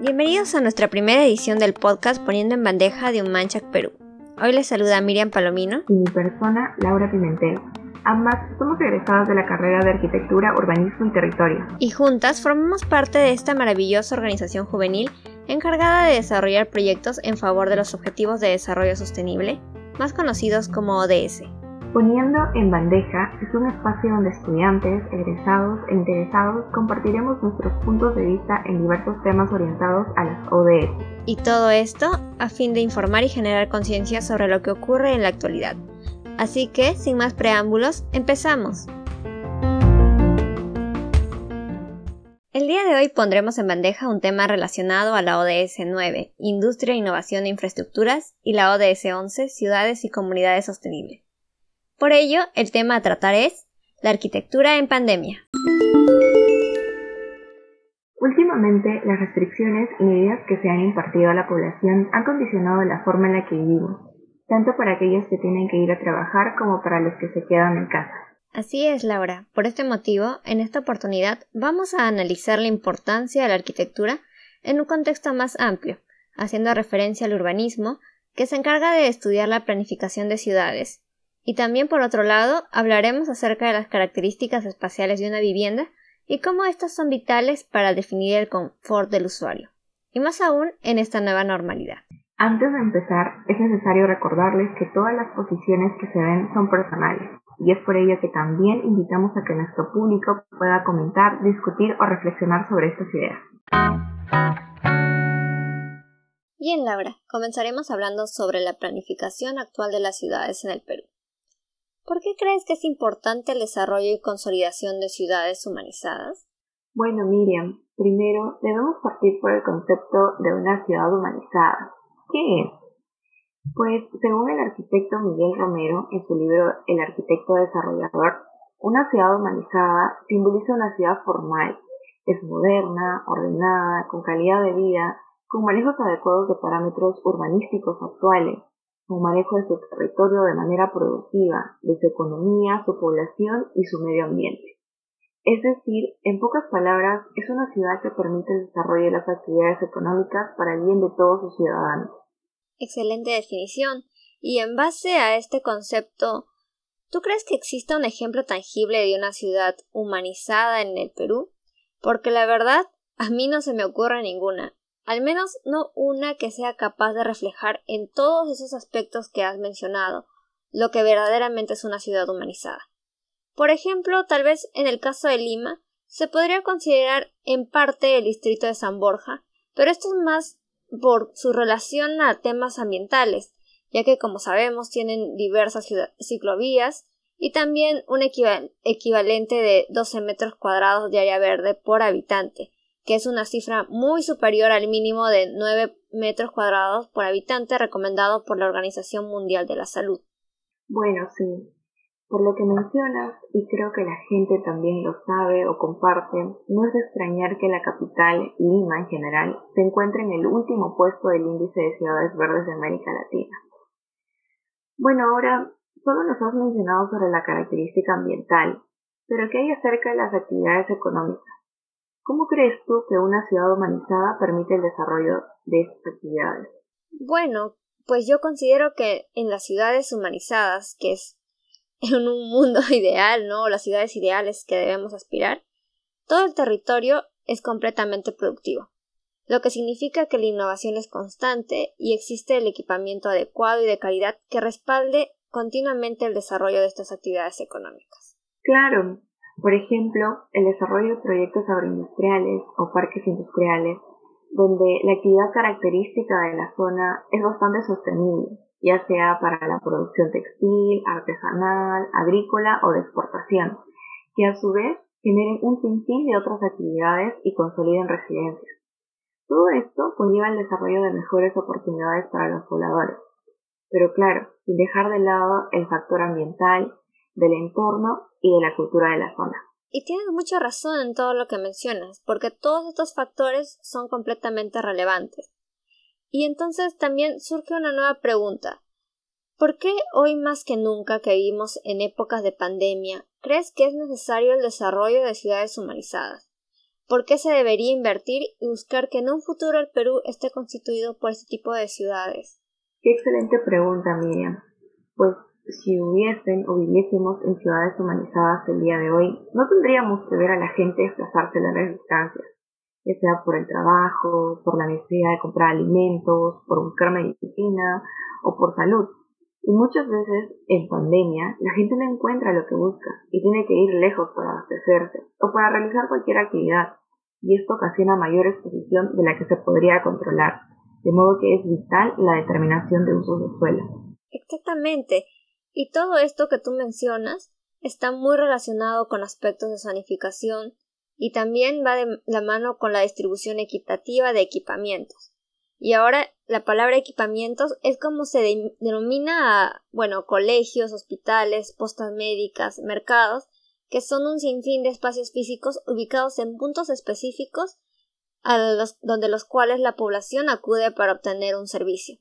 Bienvenidos a nuestra primera edición del podcast Poniendo en Bandeja de un Manchac Perú. Hoy les saluda Miriam Palomino y mi persona, Laura Pimentel. Ambas somos egresadas de la carrera de Arquitectura, Urbanismo y Territorio. Y juntas formamos parte de esta maravillosa organización juvenil encargada de desarrollar proyectos en favor de los Objetivos de Desarrollo Sostenible, más conocidos como ODS. Poniendo en bandeja es un espacio donde estudiantes, egresados e interesados compartiremos nuestros puntos de vista en diversos temas orientados a las ODS. Y todo esto a fin de informar y generar conciencia sobre lo que ocurre en la actualidad. Así que, sin más preámbulos, empezamos. El día de hoy pondremos en bandeja un tema relacionado a la ODS 9, Industria, Innovación e Infraestructuras, y la ODS 11, Ciudades y Comunidades Sostenibles. Por ello, el tema a tratar es la arquitectura en pandemia. Últimamente, las restricciones y medidas que se han impartido a la población han condicionado la forma en la que vivimos, tanto para aquellos que tienen que ir a trabajar como para los que se quedan en casa. Así es, Laura. Por este motivo, en esta oportunidad vamos a analizar la importancia de la arquitectura en un contexto más amplio, haciendo referencia al urbanismo, que se encarga de estudiar la planificación de ciudades, y también, por otro lado, hablaremos acerca de las características espaciales de una vivienda y cómo estas son vitales para definir el confort del usuario, y más aún en esta nueva normalidad. Antes de empezar, es necesario recordarles que todas las posiciones que se ven son personales, y es por ello que también invitamos a que nuestro público pueda comentar, discutir o reflexionar sobre estas ideas. Bien, Laura, comenzaremos hablando sobre la planificación actual de las ciudades en el Perú. ¿Por qué crees que es importante el desarrollo y consolidación de ciudades humanizadas? Bueno, Miriam, primero debemos partir por el concepto de una ciudad humanizada. ¿Qué es? Pues, según el arquitecto Miguel Romero, en su libro El arquitecto desarrollador, una ciudad humanizada simboliza una ciudad formal. Es moderna, ordenada, con calidad de vida, con manejos adecuados de parámetros urbanísticos actuales, un manejo de su territorio de manera productiva, de su economía, su población y su medio ambiente. Es decir, en pocas palabras, es una ciudad que permite el desarrollo de las actividades económicas para el bien de todos sus ciudadanos. Excelente definición. Y en base a este concepto, ¿tú crees que exista un ejemplo tangible de una ciudad humanizada en el Perú? Porque la verdad, a mí no se me ocurre ninguna al menos no una que sea capaz de reflejar en todos esos aspectos que has mencionado lo que verdaderamente es una ciudad humanizada. Por ejemplo, tal vez en el caso de Lima, se podría considerar en parte el distrito de San Borja, pero esto es más por su relación a temas ambientales, ya que como sabemos tienen diversas ciclovías y también un equivalente de 12 metros cuadrados de área verde por habitante, que es una cifra muy superior al mínimo de 9 metros cuadrados por habitante recomendado por la Organización Mundial de la Salud. Bueno, sí. Por lo que mencionas, y creo que la gente también lo sabe o comparte, no es de extrañar que la capital, Lima en general, se encuentre en el último puesto del índice de ciudades verdes de América Latina. Bueno, ahora solo nos has mencionado sobre la característica ambiental, pero ¿qué hay acerca de las actividades económicas? ¿Cómo crees tú que una ciudad humanizada permite el desarrollo de estas actividades? Bueno, pues yo considero que en las ciudades humanizadas, que es en un mundo ideal, ¿no? Las ciudades ideales que debemos aspirar, todo el territorio es completamente productivo, lo que significa que la innovación es constante y existe el equipamiento adecuado y de calidad que respalde continuamente el desarrollo de estas actividades económicas. Claro, por ejemplo, el desarrollo de proyectos agroindustriales o parques industriales, donde la actividad característica de la zona es bastante sostenible, ya sea para la producción textil, artesanal, agrícola o de exportación, que a su vez generen un sinfín de otras actividades y consoliden residencias. Todo esto conlleva el desarrollo de mejores oportunidades para los pobladores, pero claro, sin dejar de lado el factor ambiental, del entorno y de la cultura de la zona. Y tienes mucha razón en todo lo que mencionas, porque todos estos factores son completamente relevantes. Y entonces también surge una nueva pregunta. ¿Por qué hoy más que nunca que vivimos en épocas de pandemia crees que es necesario el desarrollo de ciudades humanizadas? ¿Por qué se debería invertir y buscar que en un futuro el Perú esté constituido por este tipo de ciudades? Qué excelente pregunta, Miriam. Pues si hubiesen o viviésemos en ciudades humanizadas el día de hoy, no tendríamos que ver a la gente desplazarse las distancias, ya sea por el trabajo, por la necesidad de comprar alimentos, por buscar medicina o por salud. Y muchas veces en pandemia la gente no encuentra lo que busca y tiene que ir lejos para abastecerse o para realizar cualquier actividad, y esto ocasiona mayor exposición de la que se podría controlar, de modo que es vital la determinación de usos de suelo. Exactamente, y todo esto que tú mencionas está muy relacionado con aspectos de sanificación y también va de la mano con la distribución equitativa de equipamientos. Y ahora la palabra equipamientos es como se denomina a, bueno, colegios, hospitales, postas médicas, mercados, que son un sinfín de espacios físicos ubicados en puntos específicos a los, donde los cuales la población acude para obtener un servicio.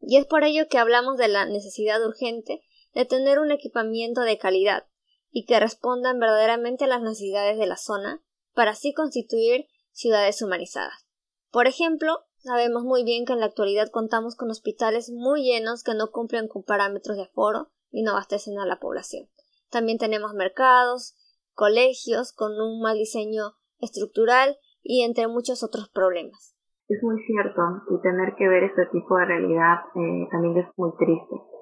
Y es por ello que hablamos de la necesidad urgente de tener un equipamiento de calidad y que respondan verdaderamente a las necesidades de la zona para así constituir ciudades humanizadas. Por ejemplo, sabemos muy bien que en la actualidad contamos con hospitales muy llenos que no cumplen con parámetros de aforo y no abastecen a la población. También tenemos mercados, colegios con un mal diseño estructural y entre muchos otros problemas. Es muy cierto y tener que ver este tipo de realidad eh, también es muy triste.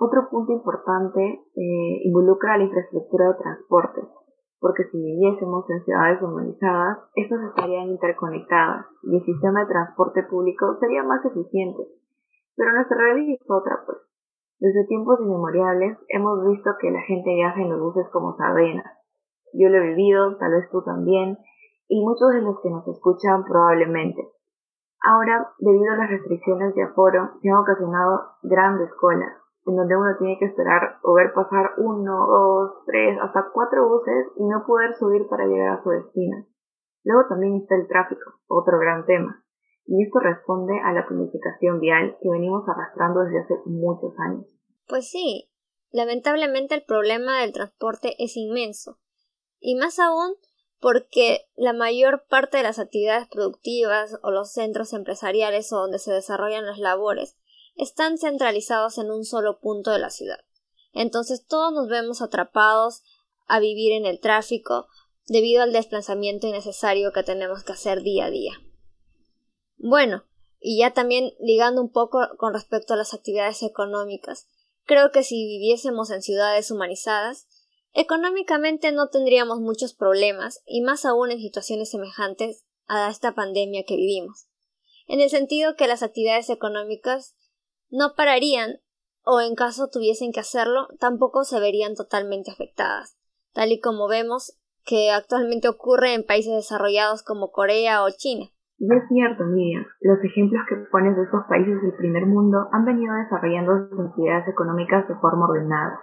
Otro punto importante eh, involucra la infraestructura de transporte, porque si viviésemos en ciudades humanizadas, estas estarían interconectadas y el sistema de transporte público sería más eficiente. Pero nuestra realidad es otra, pues. Desde tiempos inmemoriales hemos visto que la gente viaja en los buses como sardinas. Yo lo he vivido, tal vez tú también, y muchos de los que nos escuchan probablemente. Ahora, debido a las restricciones de aforo, se han ocasionado grandes colas, en donde uno tiene que esperar o ver pasar uno, dos, tres, hasta cuatro buses y no poder subir para llegar a su destino. Luego también está el tráfico, otro gran tema, y esto responde a la planificación vial que venimos arrastrando desde hace muchos años. Pues sí, lamentablemente el problema del transporte es inmenso, y más aún porque la mayor parte de las actividades productivas o los centros empresariales o donde se desarrollan las labores están centralizados en un solo punto de la ciudad. Entonces todos nos vemos atrapados a vivir en el tráfico debido al desplazamiento innecesario que tenemos que hacer día a día. Bueno, y ya también ligando un poco con respecto a las actividades económicas, creo que si viviésemos en ciudades humanizadas, económicamente no tendríamos muchos problemas y más aún en situaciones semejantes a esta pandemia que vivimos, en el sentido que las actividades económicas no pararían o en caso tuviesen que hacerlo tampoco se verían totalmente afectadas, tal y como vemos que actualmente ocurre en países desarrollados como Corea o China. Y es cierto, Miriam, los ejemplos que pones de estos países del primer mundo han venido desarrollando sus actividades económicas de forma ordenada,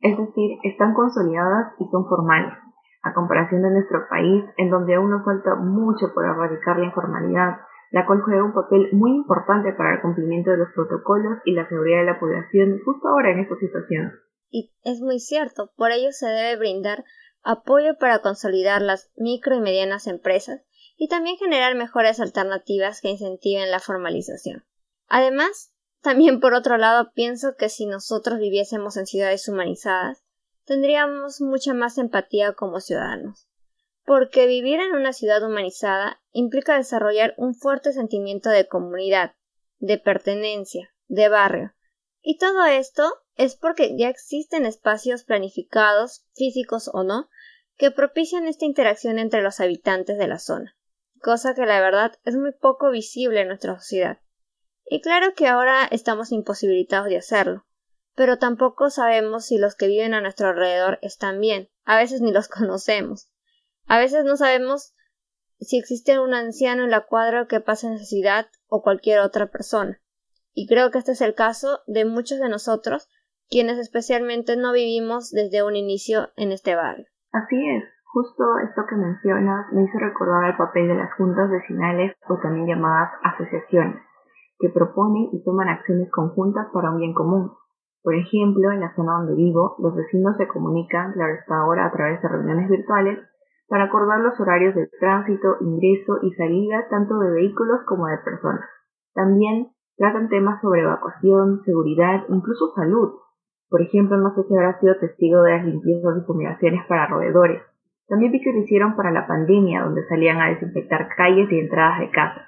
es decir, están consolidadas y son formales, a comparación de nuestro país, en donde aún nos falta mucho por erradicar la informalidad, la cual juega un papel muy importante para el cumplimiento de los protocolos y la seguridad de la población justo ahora en esta situación. Y es muy cierto, por ello se debe brindar apoyo para consolidar las micro y medianas empresas y también generar mejores alternativas que incentiven la formalización. Además, también por otro lado pienso que si nosotros viviésemos en ciudades humanizadas, tendríamos mucha más empatía como ciudadanos porque vivir en una ciudad humanizada implica desarrollar un fuerte sentimiento de comunidad, de pertenencia, de barrio. Y todo esto es porque ya existen espacios planificados, físicos o no, que propician esta interacción entre los habitantes de la zona, cosa que la verdad es muy poco visible en nuestra sociedad. Y claro que ahora estamos imposibilitados de hacerlo, pero tampoco sabemos si los que viven a nuestro alrededor están bien, a veces ni los conocemos. A veces no sabemos si existe un anciano en la cuadra que pase necesidad o cualquier otra persona. Y creo que este es el caso de muchos de nosotros, quienes especialmente no vivimos desde un inicio en este barrio. Así es, justo esto que mencionas me hizo recordar el papel de las juntas vecinales o también llamadas asociaciones, que proponen y toman acciones conjuntas para un bien común. Por ejemplo, en la zona donde vivo, los vecinos se comunican claro está ahora a través de reuniones virtuales para acordar los horarios de tránsito, ingreso y salida tanto de vehículos como de personas. También tratan temas sobre evacuación, seguridad, incluso salud. Por ejemplo, no sé si habrá sido testigo de las limpiezas y fumigaciones para roedores. También vi que lo hicieron para la pandemia, donde salían a desinfectar calles y entradas de casas.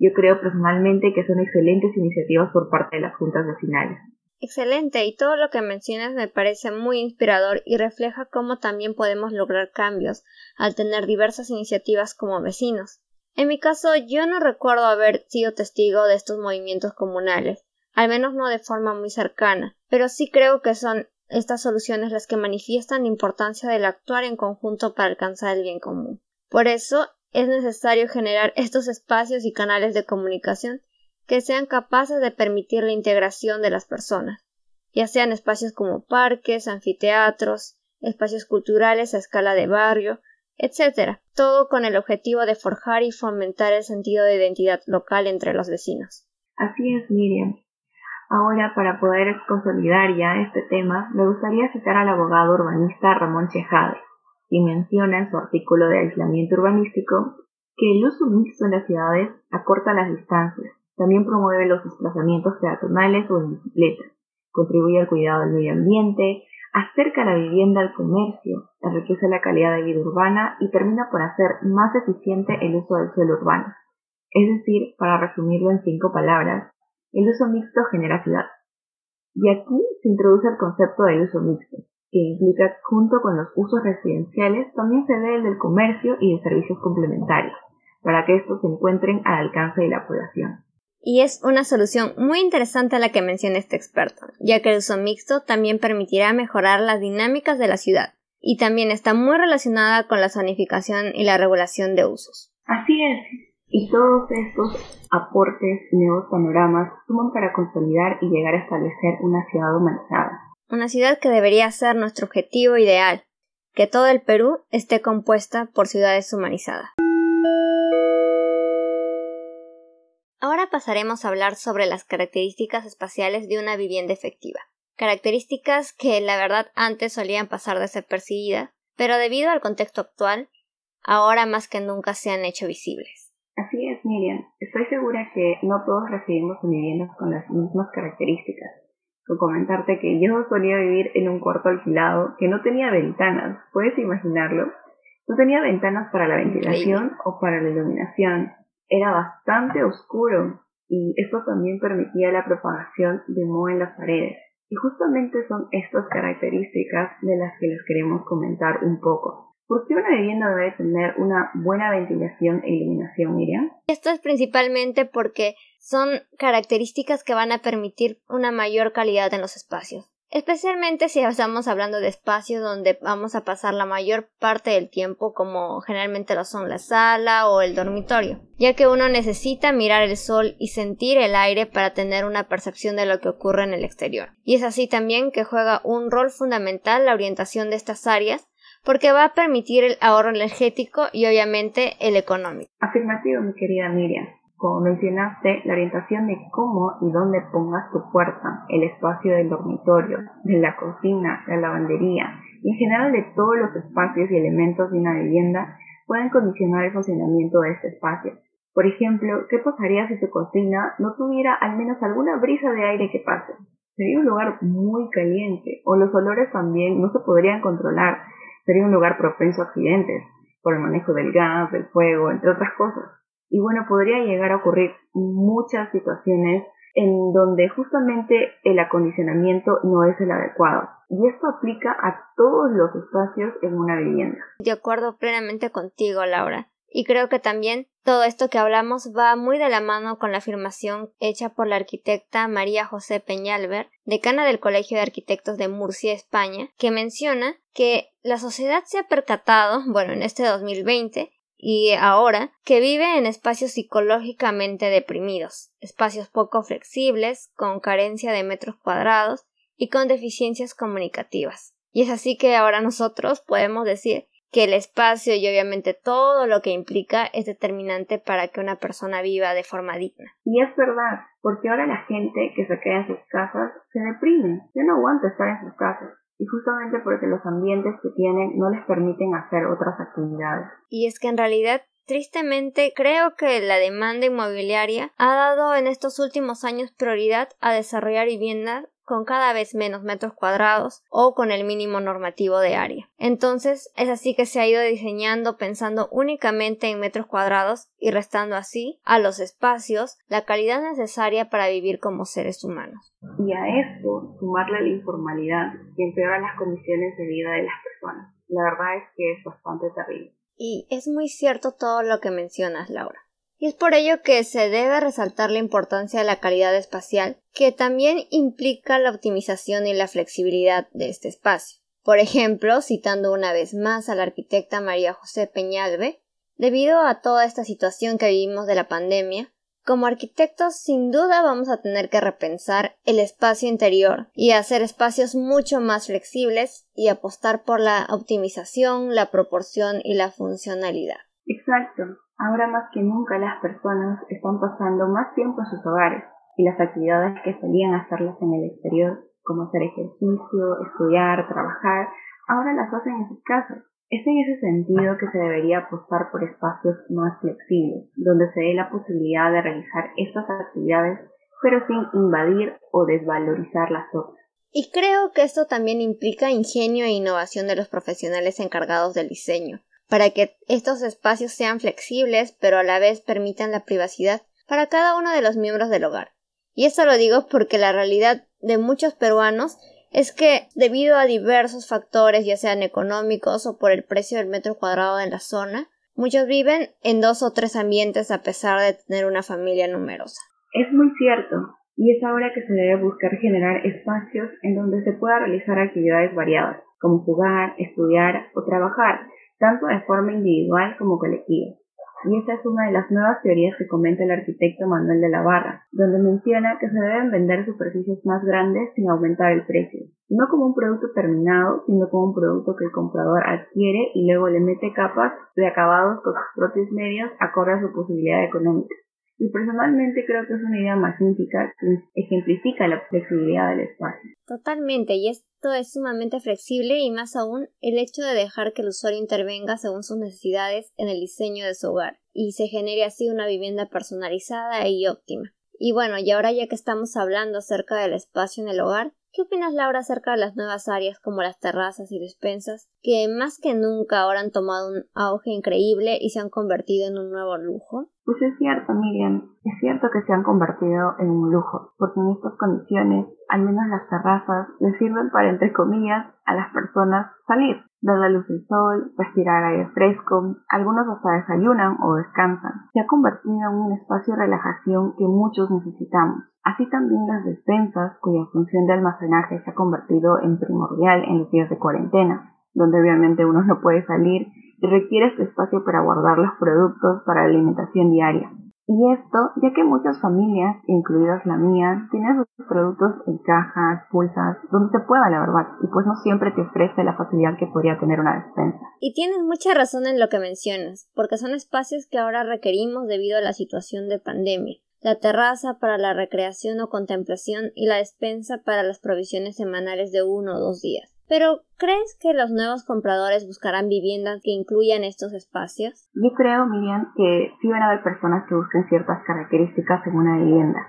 Yo creo personalmente que son excelentes iniciativas por parte de las juntas vecinales. Excelente, y todo lo que mencionas me parece muy inspirador y refleja cómo también podemos lograr cambios al tener diversas iniciativas como vecinos. En mi caso, yo no recuerdo haber sido testigo de estos movimientos comunales, al menos no de forma muy cercana, pero sí creo que son estas soluciones las que manifiestan la importancia del actuar en conjunto para alcanzar el bien común. Por eso es necesario generar estos espacios y canales de comunicación que sean capaces de permitir la integración de las personas, ya sean espacios como parques, anfiteatros, espacios culturales a escala de barrio, etc., todo con el objetivo de forjar y fomentar el sentido de identidad local entre los vecinos. Así es, Miriam. Ahora, para poder consolidar ya este tema, me gustaría citar al abogado urbanista Ramón Chejade, quien menciona en su artículo de aislamiento urbanístico que el uso mixto en las ciudades acorta las distancias, también promueve los desplazamientos peatonales o en bicicleta, contribuye al cuidado del medio ambiente, acerca la vivienda al comercio, enriquece la calidad de vida urbana y termina por hacer más eficiente el uso del suelo urbano. Es decir, para resumirlo en cinco palabras, el uso mixto genera ciudad. Y aquí se introduce el concepto del uso mixto, que implica junto con los usos residenciales también se ve el del comercio y de servicios complementarios, para que estos se encuentren al alcance de la población. Y es una solución muy interesante la que menciona este experto, ya que el uso mixto también permitirá mejorar las dinámicas de la ciudad, y también está muy relacionada con la zonificación y la regulación de usos. Así es, y todos estos aportes nuevos panoramas suman para consolidar y llegar a establecer una ciudad humanizada. Una ciudad que debería ser nuestro objetivo ideal, que todo el Perú esté compuesta por ciudades humanizadas. Ahora pasaremos a hablar sobre las características espaciales de una vivienda efectiva. Características que la verdad antes solían pasar desapercibidas, pero debido al contexto actual, ahora más que nunca se han hecho visibles. Así es, Miriam. Estoy segura que no todos recibimos viviendas con las mismas características. Con comentarte que yo solía vivir en un cuarto alquilado que no tenía ventanas. ¿Puedes imaginarlo? No tenía ventanas para la ventilación o para la iluminación era bastante oscuro y esto también permitía la propagación de moho en las paredes. Y justamente son estas características de las que les queremos comentar un poco. ¿Por qué una vivienda debe tener una buena ventilación e iluminación, Miriam? Esto es principalmente porque son características que van a permitir una mayor calidad en los espacios especialmente si estamos hablando de espacios donde vamos a pasar la mayor parte del tiempo como generalmente lo son la sala o el dormitorio, ya que uno necesita mirar el sol y sentir el aire para tener una percepción de lo que ocurre en el exterior. Y es así también que juega un rol fundamental la orientación de estas áreas porque va a permitir el ahorro energético y obviamente el económico. Afirmativo, mi querida Miriam como mencionaste, la orientación de cómo y dónde pongas tu puerta, el espacio del dormitorio, de la cocina, la lavandería y en general de todos los espacios y elementos de una vivienda pueden condicionar el funcionamiento de este espacio. Por ejemplo, ¿qué pasaría si tu cocina no tuviera al menos alguna brisa de aire que pase? Sería un lugar muy caliente o los olores también no se podrían controlar. Sería un lugar propenso a accidentes por el manejo del gas, del fuego, entre otras cosas. Y bueno, podría llegar a ocurrir muchas situaciones en donde justamente el acondicionamiento no es el adecuado. Y esto aplica a todos los espacios en una vivienda. De acuerdo plenamente contigo, Laura. Y creo que también todo esto que hablamos va muy de la mano con la afirmación hecha por la arquitecta María José Peñalver, decana del Colegio de Arquitectos de Murcia, España, que menciona que la sociedad se ha percatado, bueno, en este 2020, y ahora que vive en espacios psicológicamente deprimidos, espacios poco flexibles, con carencia de metros cuadrados y con deficiencias comunicativas. Y es así que ahora nosotros podemos decir que el espacio y obviamente todo lo que implica es determinante para que una persona viva de forma digna. Y es verdad, porque ahora la gente que se queda en sus casas se deprime, ya no aguanta estar en sus casas. Y justamente porque los ambientes que tienen no les permiten hacer otras actividades. Y es que en realidad Tristemente, creo que la demanda inmobiliaria ha dado en estos últimos años prioridad a desarrollar viviendas con cada vez menos metros cuadrados o con el mínimo normativo de área. Entonces, es así que se ha ido diseñando pensando únicamente en metros cuadrados y restando así a los espacios la calidad necesaria para vivir como seres humanos. Y a esto sumarle la informalidad que empeora las condiciones de vida de las personas. La verdad es que es bastante terrible. Y es muy cierto todo lo que mencionas, Laura y es por ello que se debe resaltar la importancia de la calidad espacial, que también implica la optimización y la flexibilidad de este espacio. Por ejemplo, citando una vez más a la arquitecta María José Peñalve, debido a toda esta situación que vivimos de la pandemia, como arquitectos sin duda vamos a tener que repensar el espacio interior y hacer espacios mucho más flexibles y apostar por la optimización, la proporción y la funcionalidad. Exacto. Ahora más que nunca las personas están pasando más tiempo en sus hogares y las actividades que solían hacerlas en el exterior, como hacer ejercicio, estudiar, trabajar, ahora las hacen en sus casas. Es en ese sentido que se debería apostar por espacios más flexibles, donde se dé la posibilidad de realizar estas actividades, pero sin invadir o desvalorizar las otras. Y creo que esto también implica ingenio e innovación de los profesionales encargados del diseño, para que estos espacios sean flexibles pero a la vez permitan la privacidad para cada uno de los miembros del hogar. Y esto lo digo porque la realidad de muchos peruanos es que debido a diversos factores, ya sean económicos o por el precio del metro cuadrado en la zona, muchos viven en dos o tres ambientes a pesar de tener una familia numerosa. Es muy cierto, y es ahora que se debe buscar generar espacios en donde se pueda realizar actividades variadas, como jugar, estudiar o trabajar, tanto de forma individual como colectiva. Y esa es una de las nuevas teorías que comenta el arquitecto Manuel de la Barra, donde menciona que se deben vender superficies más grandes sin aumentar el precio, no como un producto terminado, sino como un producto que el comprador adquiere y luego le mete capas de acabados con sus propios medios acorde a su posibilidad económica. Y personalmente creo que es una idea magnífica que ejemplifica la flexibilidad del espacio. Totalmente, y esto es sumamente flexible y más aún el hecho de dejar que el usuario intervenga según sus necesidades en el diseño de su hogar y se genere así una vivienda personalizada y óptima. Y bueno, y ahora ya que estamos hablando acerca del espacio en el hogar, ¿Qué opinas, Laura, acerca de las nuevas áreas como las terrazas y despensas, que más que nunca ahora han tomado un auge increíble y se han convertido en un nuevo lujo? Pues es cierto, Miriam, es cierto que se han convertido en un lujo, porque en estas condiciones, al menos las terrazas, les sirven para, entre comillas, a las personas salir, dar la luz del sol, respirar aire fresco, algunos hasta desayunan o descansan. Se ha convertido en un espacio de relajación que muchos necesitamos. Así también las despensas, cuya función de almacenaje se ha convertido en primordial en los días de cuarentena, donde obviamente uno no puede salir y requiere este espacio para guardar los productos para la alimentación diaria. Y esto, ya que muchas familias, incluidas la mía, tienen sus productos en cajas, pulsas, donde se pueda la verdad, y pues no siempre te ofrece la facilidad que podría tener una despensa. Y tienes mucha razón en lo que mencionas, porque son espacios que ahora requerimos debido a la situación de pandemia la terraza para la recreación o contemplación y la despensa para las provisiones semanales de uno o dos días. Pero, ¿crees que los nuevos compradores buscarán viviendas que incluyan estos espacios? Yo creo, Miriam, que sí van a haber personas que busquen ciertas características en una vivienda,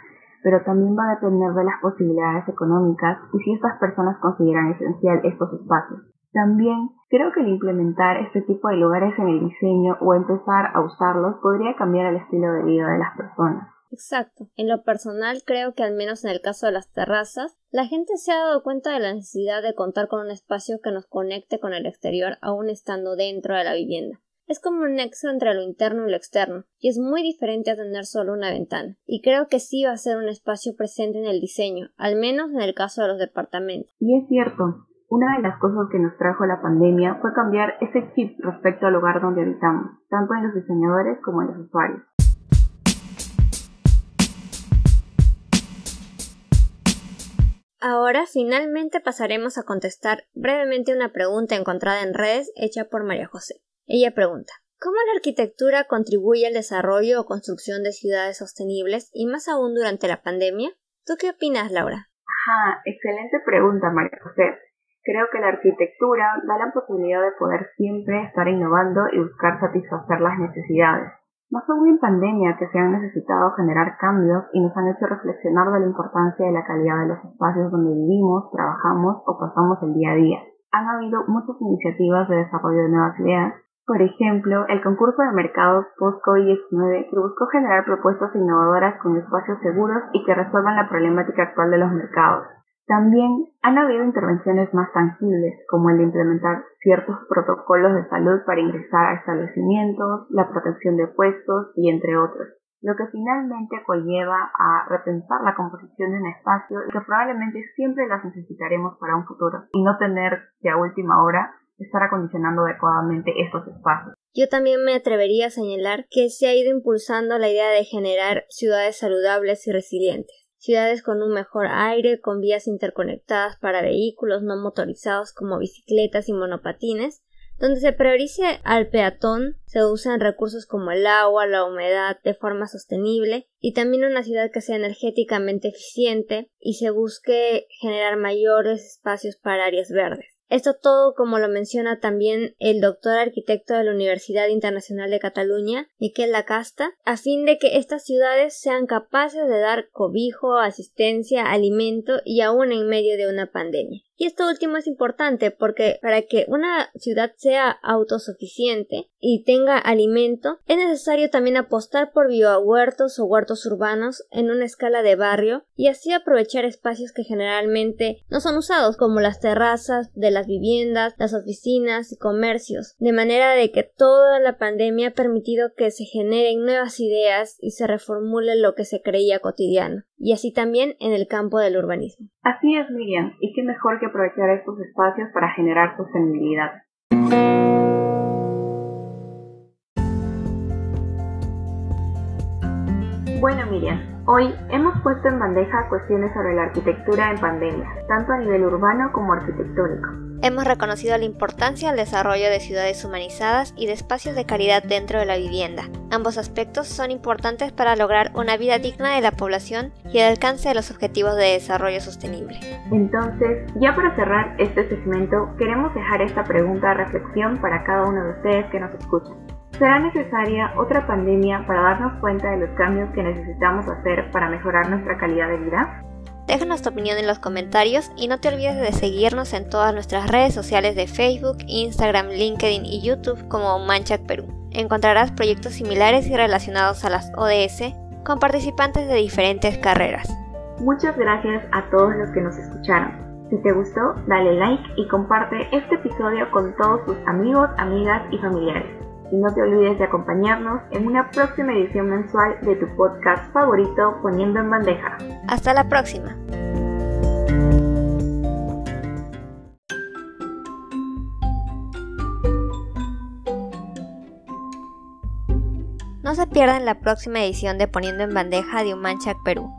pero también va a depender de las posibilidades económicas y si estas personas consideran esencial estos espacios. También creo que el implementar este tipo de lugares en el diseño o empezar a usarlos podría cambiar el estilo de vida de las personas. Exacto. En lo personal creo que al menos en el caso de las terrazas, la gente se ha dado cuenta de la necesidad de contar con un espacio que nos conecte con el exterior aún estando dentro de la vivienda. Es como un nexo entre lo interno y lo externo, y es muy diferente a tener solo una ventana. Y creo que sí va a ser un espacio presente en el diseño, al menos en el caso de los departamentos. Y es cierto, una de las cosas que nos trajo la pandemia fue cambiar ese chip respecto al lugar donde habitamos, tanto en los diseñadores como en los usuarios. Ahora finalmente pasaremos a contestar brevemente una pregunta encontrada en redes hecha por María José. Ella pregunta ¿Cómo la arquitectura contribuye al desarrollo o construcción de ciudades sostenibles y más aún durante la pandemia? ¿Tú qué opinas, Laura? Ajá, excelente pregunta, María José. Creo que la arquitectura da la posibilidad de poder siempre estar innovando y buscar satisfacer las necesidades. Más aún en pandemia que se han necesitado generar cambios y nos han hecho reflexionar de la importancia de la calidad de los espacios donde vivimos, trabajamos o pasamos el día a día. Han habido muchas iniciativas de desarrollo de nuevas ideas por ejemplo, el concurso de mercados post-COVID-19 que buscó generar propuestas innovadoras con espacios seguros y que resuelvan la problemática actual de los mercados. También han habido intervenciones más tangibles, como el de implementar ciertos protocolos de salud para ingresar a establecimientos, la protección de puestos y entre otros, lo que finalmente conlleva a repensar la composición de un espacio y que probablemente siempre las necesitaremos para un futuro y no tener que a última hora estar acondicionando adecuadamente estos espacios. Yo también me atrevería a señalar que se ha ido impulsando la idea de generar ciudades saludables y resilientes. Ciudades con un mejor aire, con vías interconectadas para vehículos no motorizados como bicicletas y monopatines, donde se priorice al peatón, se usan recursos como el agua, la humedad de forma sostenible y también una ciudad que sea energéticamente eficiente y se busque generar mayores espacios para áreas verdes. Esto todo, como lo menciona también el doctor arquitecto de la Universidad Internacional de Cataluña, Miquel Lacasta, a fin de que estas ciudades sean capaces de dar cobijo, asistencia, alimento y aún en medio de una pandemia. Y esto último es importante porque para que una ciudad sea autosuficiente y tenga alimento, es necesario también apostar por biohuertos o huertos urbanos en una escala de barrio y así aprovechar espacios que generalmente no son usados como las terrazas de las viviendas, las oficinas y comercios, de manera de que toda la pandemia ha permitido que se generen nuevas ideas y se reformule lo que se creía cotidiano, y así también en el campo del urbanismo. Así es, Miriam, y qué mejor que aprovechar estos espacios para generar sostenibilidad. Bueno, Miriam, hoy hemos puesto en bandeja cuestiones sobre la arquitectura en pandemia, tanto a nivel urbano como arquitectónico. Hemos reconocido la importancia del desarrollo de ciudades humanizadas y de espacios de calidad dentro de la vivienda. Ambos aspectos son importantes para lograr una vida digna de la población y el alcance de los objetivos de desarrollo sostenible. Entonces, ya para cerrar este segmento, queremos dejar esta pregunta de reflexión para cada uno de ustedes que nos escuchan. ¿Será necesaria otra pandemia para darnos cuenta de los cambios que necesitamos hacer para mejorar nuestra calidad de vida? Déjanos tu opinión en los comentarios y no te olvides de seguirnos en todas nuestras redes sociales de Facebook, Instagram, LinkedIn y YouTube como Manchac Perú. Encontrarás proyectos similares y relacionados a las ODS con participantes de diferentes carreras. Muchas gracias a todos los que nos escucharon. Si te gustó, dale like y comparte este episodio con todos tus amigos, amigas y familiares y no te olvides de acompañarnos en una próxima edición mensual de tu podcast favorito Poniendo en Bandeja. Hasta la próxima. No se pierdan la próxima edición de Poniendo en Bandeja de Umanchac Perú